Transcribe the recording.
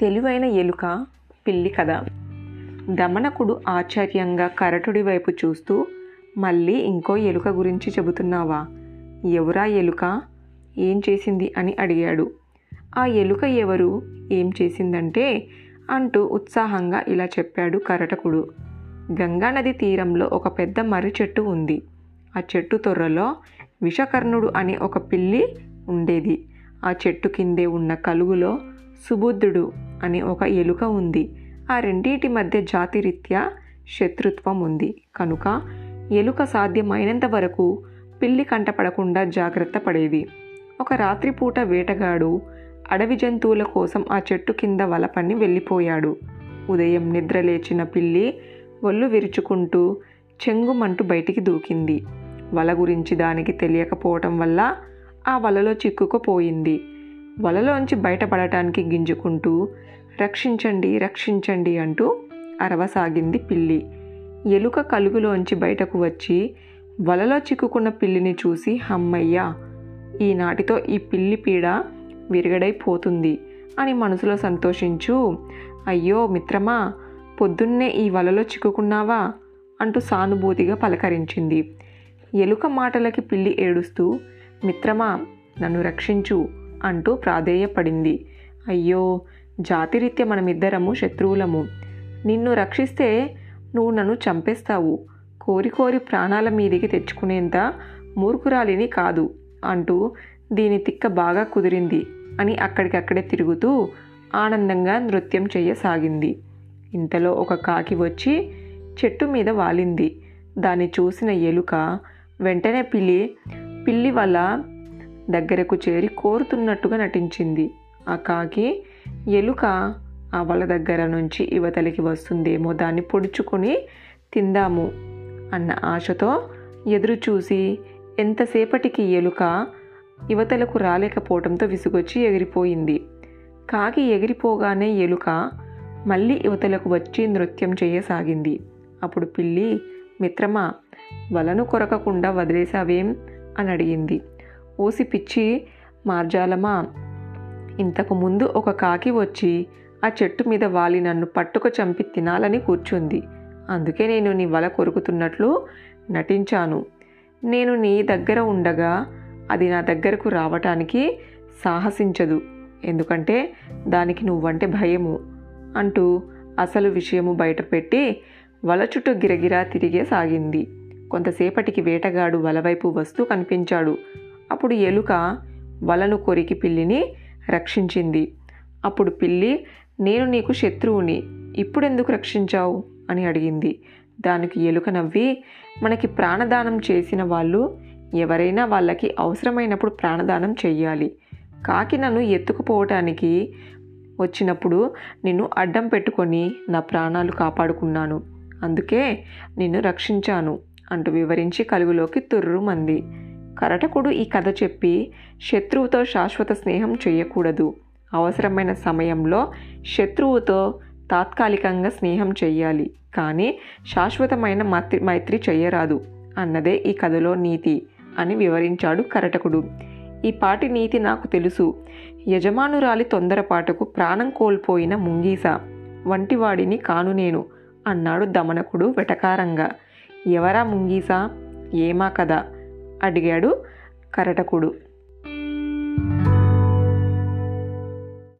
తెలివైన ఎలుక పిల్లి కథ దమనకుడు ఆశ్చర్యంగా కరటుడి వైపు చూస్తూ మళ్ళీ ఇంకో ఎలుక గురించి చెబుతున్నావా? ఎవరా ఎలుక? ఏం చేసింది? అని అడిగాడు. ఆ ఎలుక ఎవరు? ఏం చేసిందంటే అంటూ ఉత్సాహంగా ఇలా చెప్పాడు కరటకుడు. గంగానది తీరంలో ఒక పెద్ద మర్రి చెట్టు ఉంది. ఆ చెట్టు తొర్రలో విషకర్ణుడు అనే ఒక పిల్లి ఉండేది. ఆ చెట్టు కిందే ఉన్న కలుగులో సుబుద్ధుడు అనే ఒక ఎలుక ఉంది. ఆ రెండింటి మధ్య జాతిరీత్యా శత్రుత్వం ఉంది కనుక ఎలుక సాధ్యమైనంత వరకు పిల్లి కంటపడకుండా జాగ్రత్త పడేది. ఒక రాత్రిపూట వేటగాడు అడవి జంతువుల కోసం ఆ చెట్టు కింద వలపని వెళ్ళిపోయాడు. ఉదయం నిద్రలేచిన పిల్లి ఒళ్ళు విరుచుకుంటూ చెంగుమంటూ బయటికి దూకింది. వల గురించి దానికి తెలియకపోవటం వల్ల ఆ వలలో చిక్కుకుపోయింది. వలలోంచి బయటపడటానికి గింజుకుంటూ రక్షించండి రక్షించండి అంటూ అరవసాగింది పిల్లి. ఎలుక కలుగులోంచి బయటకు వచ్చి వలలో చిక్కుకున్న పిల్లిని చూసి హమ్మయ్యా ఈనాటితో ఈ పిల్లి పీడ విరగడైపోతుంది అని మనసులో సంతోషించు. అయ్యో మిత్రమా పొద్దున్నే ఈ వలలో చిక్కుకున్నావా? అంటూ సానుభూతిగా పలకరించింది. ఎలుక మాటలకి పిల్లి ఏడుస్తూ మిత్రమా నన్ను రక్షించు అంటూ ప్రాధేయపడింది. అయ్యో జాతిరీత్య మనమిద్దరము శత్రువులము. నిన్ను రక్షిస్తే నువ్వు నన్ను చంపేస్తావు. కోరి కోరి ప్రాణాల మీదికి తెచ్చుకునేంత మూర్ఖురాలిని కాదు అంటూ దీని తిక్క బాగా కుదిరింది అని అక్కడికక్కడే తిరుగుతూ ఆనందంగా నృత్యం చేయసాగింది. ఇంతలో ఒక కాకి వచ్చి చెట్టు మీద వాలింది. దాన్ని చూసిన ఎలుక వెంటనే పిల్లి పిల్లి వల్ల దగ్గరకు చేరి కోరుతున్నట్టుగా నటించింది. ఆ కాకి ఎలుక ఆ వల దగ్గర నుంచి యువతలికి వస్తుందేమో దాన్ని పొడుచుకొని తిందాము అన్న ఆశతో ఎదురు చూసి ఎంతసేపటికి ఎలుక యువతలకు రాలేకపోవడంతో విసుగొచ్చి ఎగిరిపోయింది. కాకి ఎగిరిపోగానే ఎలుక మళ్ళీ యువతలకు వచ్చి నృత్యం చేయసాగింది. అప్పుడు పిల్లి మిత్రమా వలను కొరకకుండా వదిలేసావేం అని అడిగింది. ఓసి పిచ్చి మార్జాలమా? ఇంతకు ముందు ఒక కాకి వచ్చి ఆ చెట్టు మీద వాలి నన్ను పట్టుకు చంపి తినాలని కూర్చుంది. అందుకే నేను నీ వల కొరుకుతున్నట్లు నటించాను. నేను నీ దగ్గర ఉండగా అది నా దగ్గరకు రావటానికి సాహసించదు. ఎందుకంటే దానికి నువ్వంటే భయము అంటూ అసలు విషయము బయటపెట్టి వల చుట్టూ గిరగిరా తిరిగే సాగింది. కొంతసేపటికి వేటగాడు వలవైపు వస్తూ కనిపించాడు. అప్పుడు ఎలుక వలను కొరికి పిల్లిని రక్షించింది. అప్పుడు పిల్లి నేను నీకు శత్రువుని ఇప్పుడెందుకు రక్షించావు? అని అడిగింది. దానికి ఎలుక నవ్వి మనకి ప్రాణదానం చేసిన వాళ్ళు ఎవరైనా వాళ్ళకి అవసరమైనప్పుడు ప్రాణదానం చెయ్యాలి. కాకి నన్ను ఎత్తుకుపోవటానికి వచ్చినప్పుడు నిన్ను అడ్డం పెట్టుకొని నా ప్రాణాలు కాపాడుకున్నాను. అందుకే నిన్ను రక్షించాను అంటూ వివరించి కలుగులోకి తుర్రుమంది. కరటకుడు ఈ కథ చెప్పి శత్రువుతో శాశ్వత స్నేహం చేయకూడదు. అవసరమైన సమయంలో శత్రువుతో తాత్కాలికంగా స్నేహం చెయ్యాలి. కానీ శాశ్వతమైన మైత్రి మైత్రి చేయరాదు అన్నదే ఈ కథలో నీతి అని వివరించాడు కరటకుడు. ఈ పాటి నీతి నాకు తెలుసు. యజమానురాలి తొందరపాటుకు ప్రాణం కోల్పోయిన ముంగీస. వంటివాడిని కాను నేను అన్నాడు దమనకుడు వెటకారంగా. ఎవరా ముంగీసా? ఏమా కదా అడిగాడు కరటకుడు.